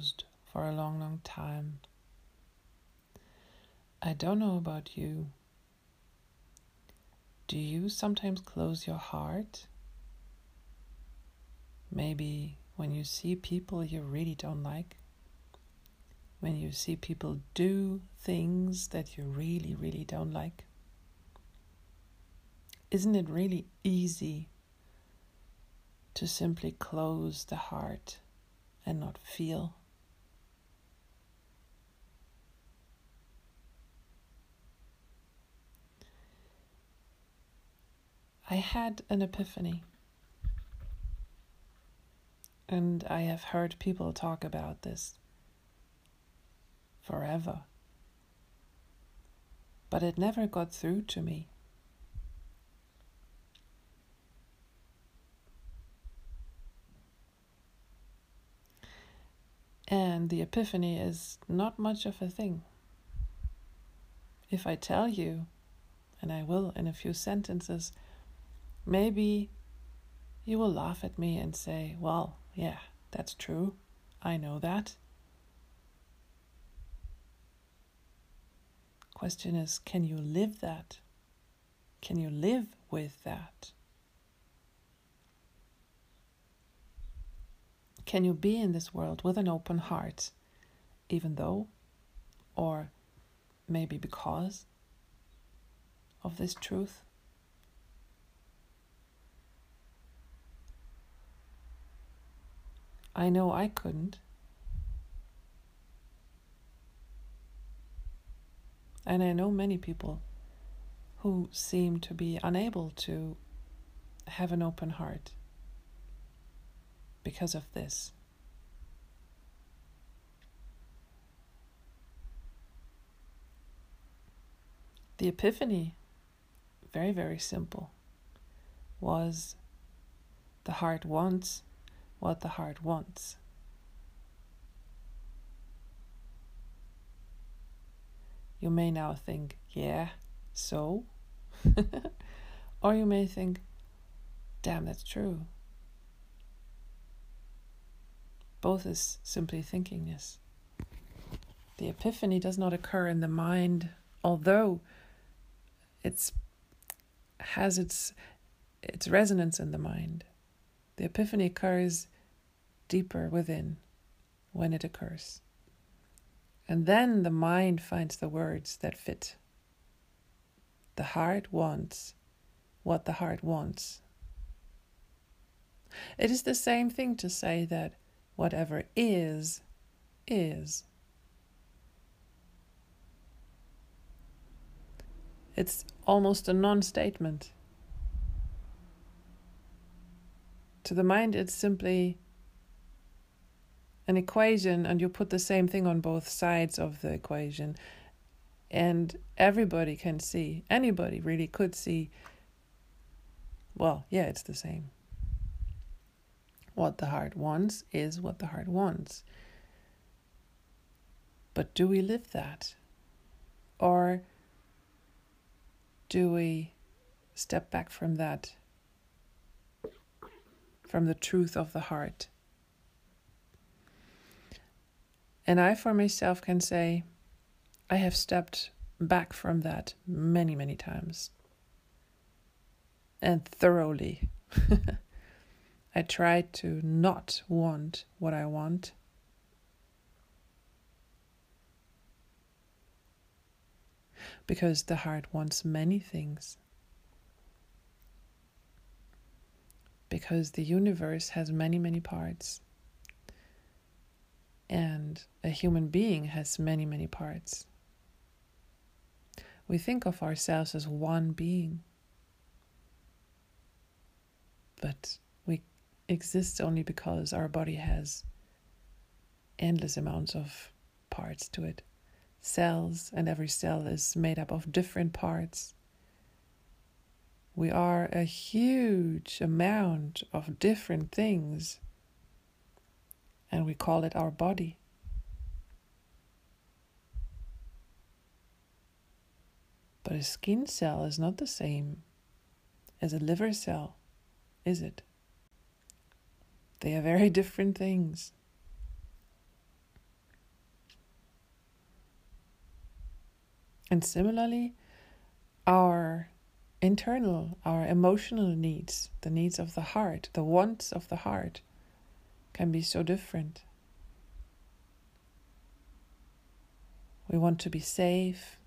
Closed for a long, long time. I don't know about you. Do you sometimes close your heart? Maybe when you see people you really don't like? When you see people do things that you really, really don't like? Isn't it really easy to simply close the heart and not feel? I had an epiphany. And I have heard people talk about this forever. But it never got through to me. And the epiphany is not much of a thing. If I tell you, and I will in a few sentences, Maybe you will laugh at me and say, Well, yeah, that's true. I know that. Question is, can you live that? Can you live with that? Can you be in this world with an open heart, even though, or maybe because of this truth? I know I couldn't. And I know many people who seem to be unable to have an open heart because of this. The epiphany, very, very simple, was the heart wants what the heart wants. You may now think, yeah, so? or you may think, damn, that's true. Both is simply thinkingness. The epiphany does not occur in the mind, although it's has its its resonance in the mind. The epiphany occurs deeper within when it occurs. And then the mind finds the words that fit. The heart wants what the heart wants. It is the same thing to say that whatever is, is. It's almost a non statement. To the mind, it's simply an equation, and you put the same thing on both sides of the equation. And everybody can see, anybody really could see, well, yeah, it's the same. What the heart wants is what the heart wants. But do we live that? Or do we step back from that from the truth of the heart. And I, for myself, can say, I have stepped back from that many, many times. And thoroughly. I try to not want what I want. Because the heart wants many things. Because the universe has many, many parts. And a human being has many, many parts. We think of ourselves as one being, but we exist only because our body has endless amounts of parts to it. Cells, and every cell is made up of different parts we are a huge amount of different things, and we call it our body. But a skin cell is not the same as a liver cell, is it? They are very different things. And similarly, our internal, our emotional needs, the needs of the heart, the wants of the heart, can be so different. We want to be safe.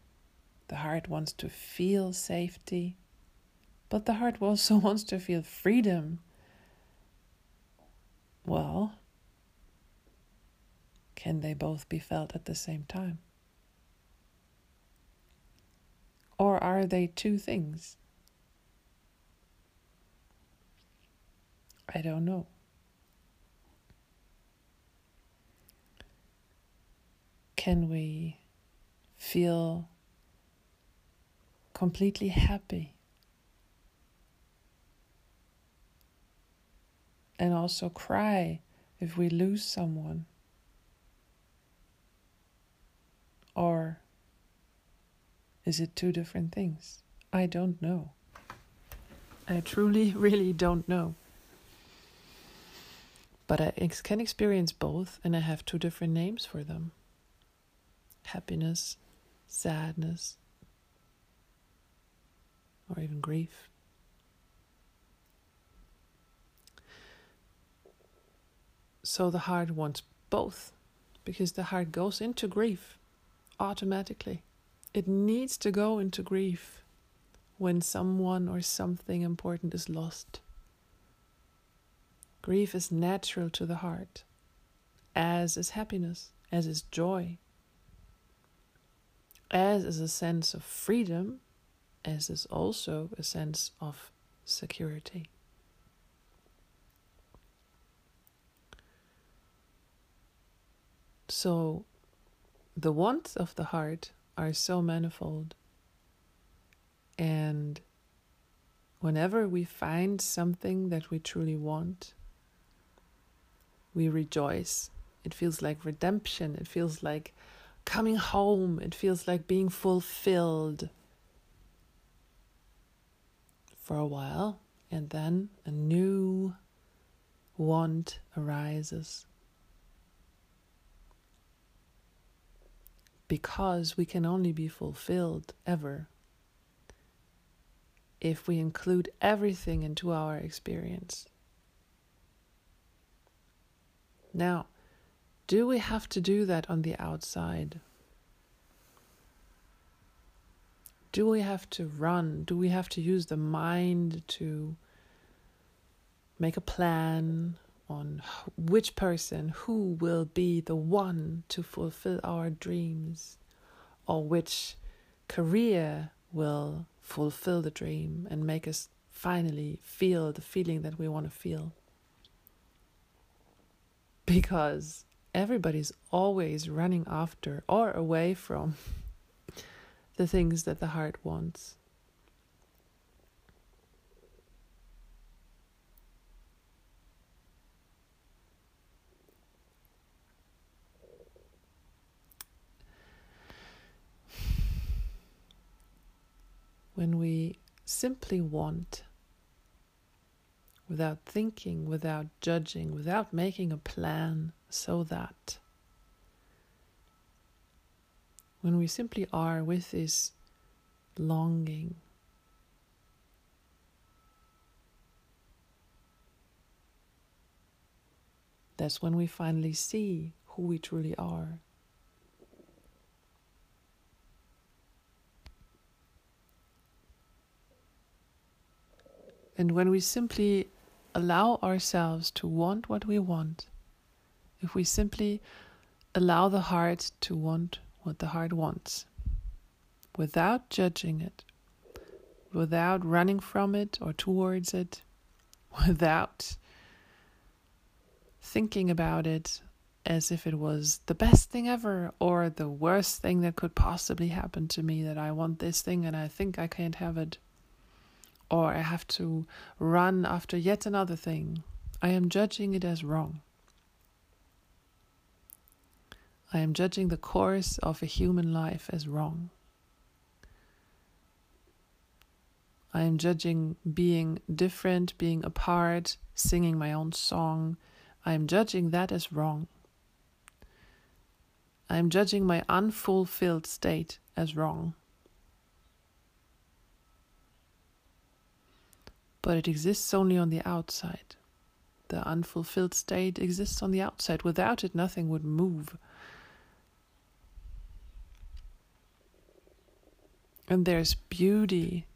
The heart wants to feel safety. But the heart also wants to feel freedom. Well, can they both be felt at the same time? Or are they two things? I don't know. Can we feel completely happy and also cry if we lose someone? Or is it two different things? I don't know. I truly, really don't know. But I ex- can experience both, and I have two different names for them happiness, sadness, or even grief. So the heart wants both because the heart goes into grief automatically. It needs to go into grief when someone or something important is lost. Grief is natural to the heart, as is happiness, as is joy, as is a sense of freedom, as is also a sense of security. So, the wants of the heart are so manifold. And whenever we find something that we truly want, we rejoice. It feels like redemption. It feels like coming home. It feels like being fulfilled for a while. And then a new want arises. Because we can only be fulfilled ever if we include everything into our experience. Now, do we have to do that on the outside? Do we have to run? Do we have to use the mind to make a plan on which person, who will be the one to fulfill our dreams, or which career will fulfill the dream and make us finally feel the feeling that we want to feel? Because everybody's always running after or away from the things that the heart wants. When we simply want without thinking, without judging, without making a plan, so that when we simply are with this longing, that's when we finally see who we truly are. And when we simply allow ourselves to want what we want, if we simply allow the heart to want what the heart wants, without judging it, without running from it or towards it, without thinking about it as if it was the best thing ever or the worst thing that could possibly happen to me that I want this thing and I think I can't have it or I have to run after yet another thing, I am judging it as wrong. I am judging the course of a human life as wrong. I am judging being different, being apart, singing my own song, I am judging that as wrong. I am judging my unfulfilled state as wrong. But it exists only on the outside. The unfulfilled state exists on the outside. Without it, nothing would move. And there's beauty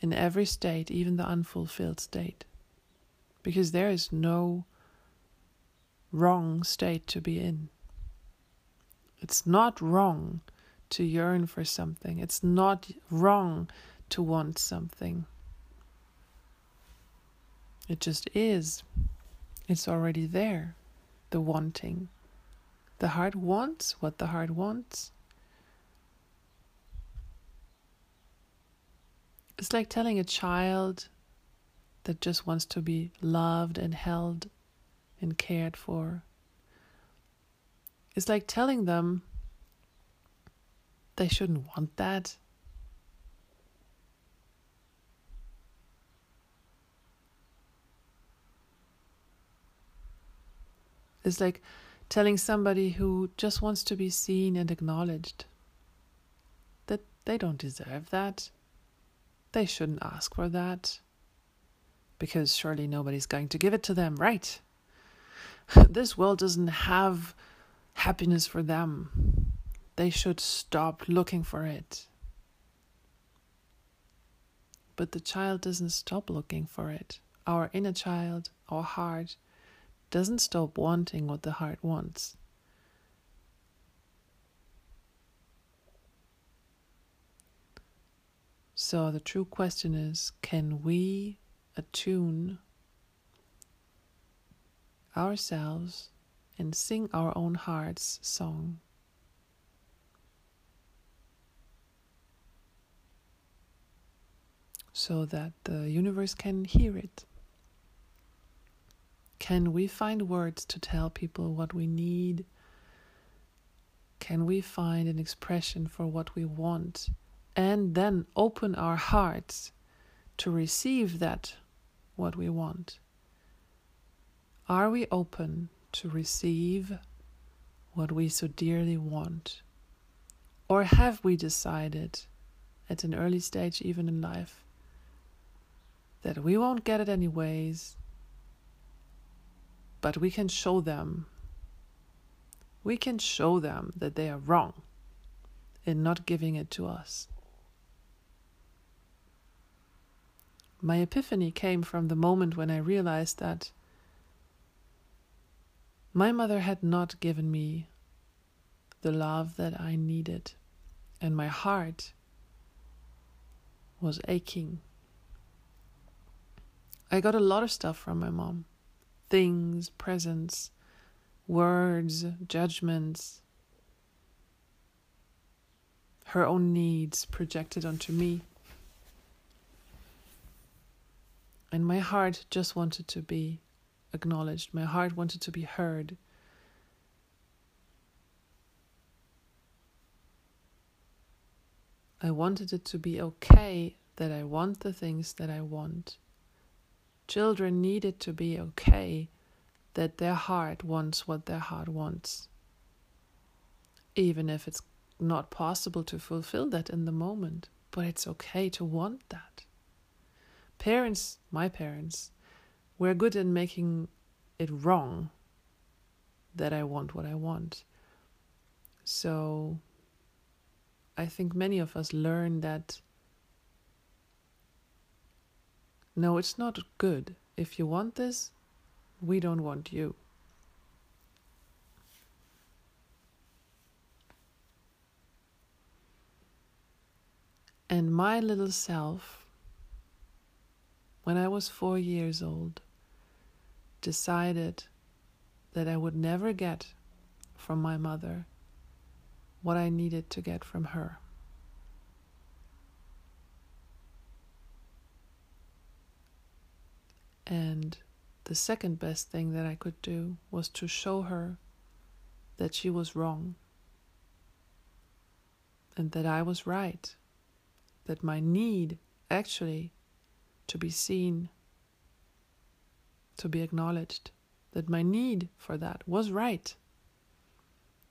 in every state, even the unfulfilled state. Because there is no wrong state to be in. It's not wrong to yearn for something, it's not wrong to want something. It just is. It's already there, the wanting. The heart wants what the heart wants. It's like telling a child that just wants to be loved and held and cared for. It's like telling them they shouldn't want that. It's like telling somebody who just wants to be seen and acknowledged that they don't deserve that. They shouldn't ask for that. Because surely nobody's going to give it to them, right? This world doesn't have happiness for them. They should stop looking for it. But the child doesn't stop looking for it. Our inner child, our heart, doesn't stop wanting what the heart wants. So the true question is can we attune ourselves and sing our own heart's song? So that the universe can hear it. Can we find words to tell people what we need? Can we find an expression for what we want? and then open our hearts to receive that what we want. Are we open to receive what we so dearly want? Or have we decided at an early stage, even in life, that we won't get it anyways, but we can show them? We can show them that they are wrong in not giving it to us. My epiphany came from the moment when I realized that my mother had not given me the love that I needed, and my heart was aching. I got a lot of stuff from my mom things, presents, words, judgments, her own needs projected onto me. And my heart just wanted to be acknowledged. My heart wanted to be heard. I wanted it to be okay that I want the things that I want. Children need it to be okay that their heart wants what their heart wants. Even if it's not possible to fulfill that in the moment, but it's okay to want that parents, my parents, were good in making it wrong that I want what I want. So I think many of us learn that no, it's not good. If you want this, we don't want you. And my little self when I was four years old, decided that I would never get from my mother what I needed to get from her. And the second best thing that I could do was to show her that she was wrong and that I was right, that my need actually to be seen to be acknowledged, that my need for that was right,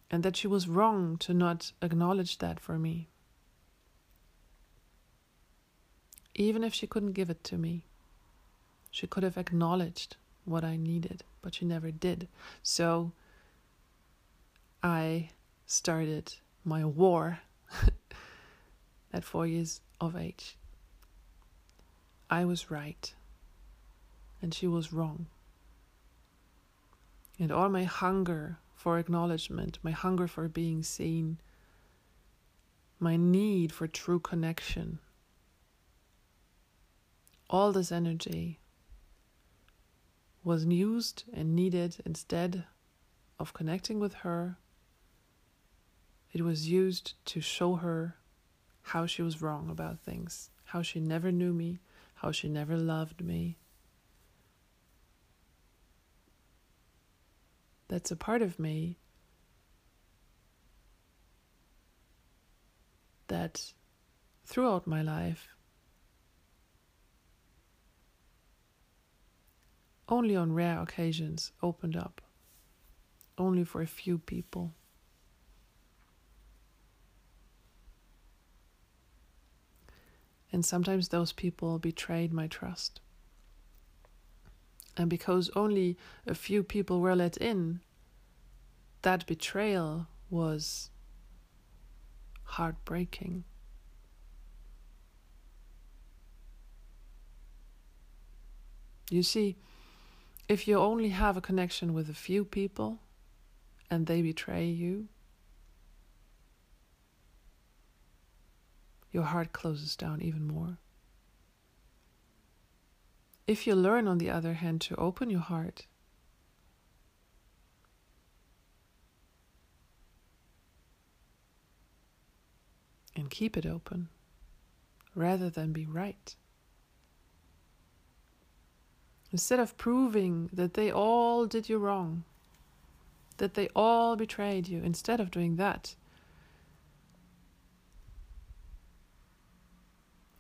and that she was wrong to not acknowledge that for me. Even if she couldn't give it to me, she could have acknowledged what I needed, but she never did. So I started my war at four years of age. I was right, and she was wrong. And all my hunger for acknowledgement, my hunger for being seen, my need for true connection, all this energy was used and needed instead of connecting with her. It was used to show her how she was wrong about things, how she never knew me, how she never loved me. That's a part of me that throughout my life only on rare occasions opened up, only for a few people. And sometimes those people betrayed my trust. And because only a few people were let in, that betrayal was heartbreaking. You see, if you only have a connection with a few people and they betray you, your heart closes down even more. If you learn, on the other hand, to open your heart, and keep it open rather than be right. Instead of proving that they all did you wrong, that they all betrayed you, instead of doing that,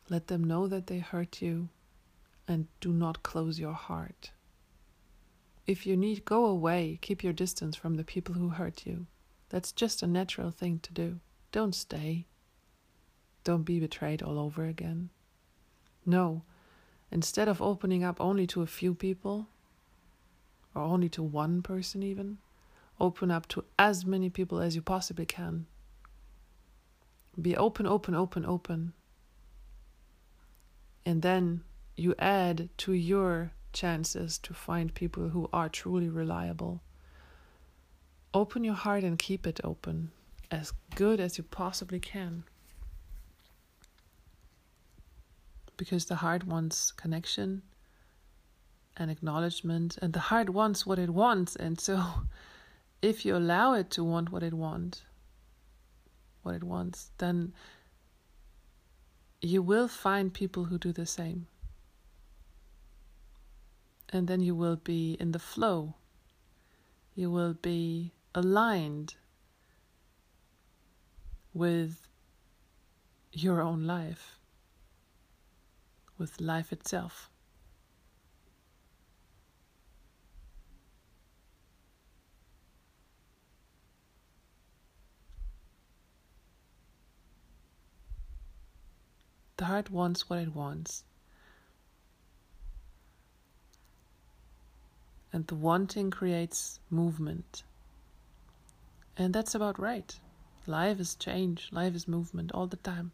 let them know that they hurt you and do not close your heart. If you need, go away, keep your distance from the people who hurt you. That's just a natural thing to do. Don't stay. Don't be betrayed all over again. No, instead of opening up only to a few people, or only to one person even, open up to as many people as you possibly can. Be open, open, open, open. And then you add to your chances to find people who are truly reliable. Open your heart and keep it open as good as you possibly can. Because the heart wants connection and acknowledgement, and the heart wants what it wants. And so, if you allow it to want what it wants, what it wants, then you will find people who do the same. And then you will be in the flow. You will be aligned with your own life with life itself. The heart wants what it wants. And the wanting creates movement. And that's about right. Life is change, life is movement all the time.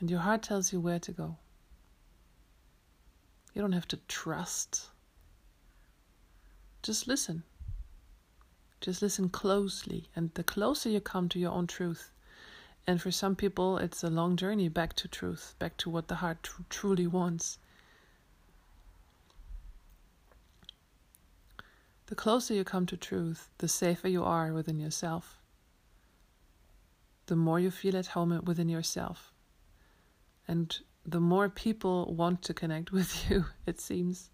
And your heart tells you where to go. You don't have to trust. Just listen. Just listen closely. And the closer you come to your own truth, and for some people, it's a long journey back to truth, back to what the heart tr- truly wants. The closer you come to truth, the safer you are within yourself. The more you feel at home within yourself. And the more people want to connect with you, it seems.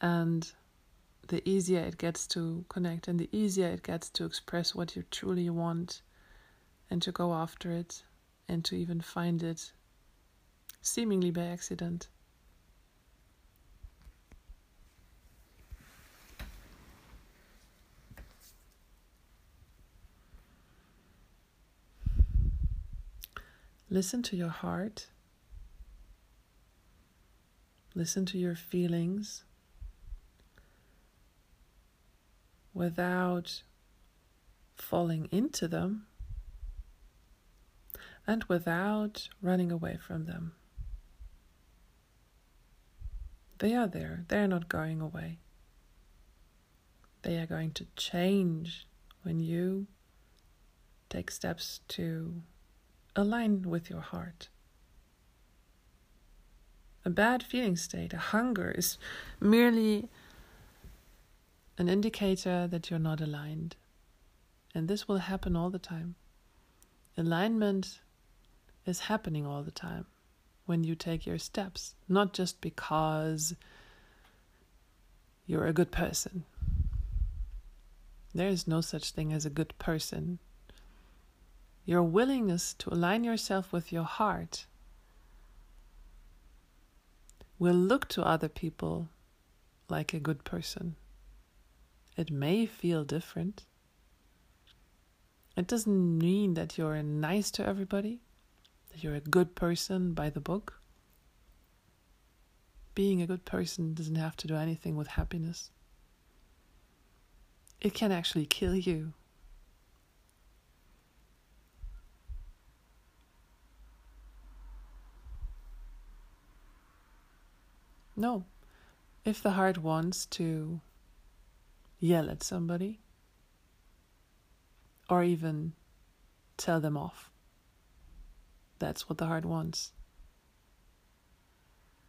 And the easier it gets to connect and the easier it gets to express what you truly want and to go after it and to even find it seemingly by accident. Listen to your heart. Listen to your feelings without falling into them and without running away from them. They are there, they are not going away. They are going to change when you take steps to align with your heart. A bad feeling state, a hunger, is merely an indicator that you're not aligned. And this will happen all the time. Alignment is happening all the time when you take your steps, not just because you're a good person. There is no such thing as a good person. Your willingness to align yourself with your heart will look to other people like a good person. It may feel different. It doesn't mean that you're nice to everybody, that you're a good person by the book. Being a good person doesn't have to do anything with happiness. It can actually kill you. No. If the heart wants to yell at somebody or even tell them off, that's what the heart wants.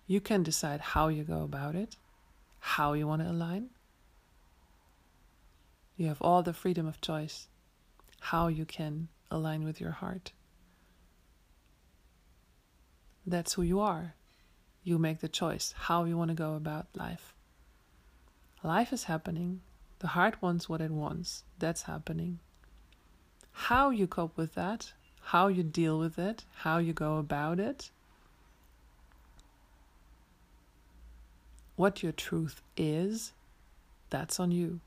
You can decide how you go about it, how you want to align. You have all the freedom of choice how you can align with your heart. That's who you are you make the choice how you want to go about life. Life is happening. The heart wants what it wants. That's happening. How you cope with that, how you deal with it, how you go about it, what your truth is, that's on you.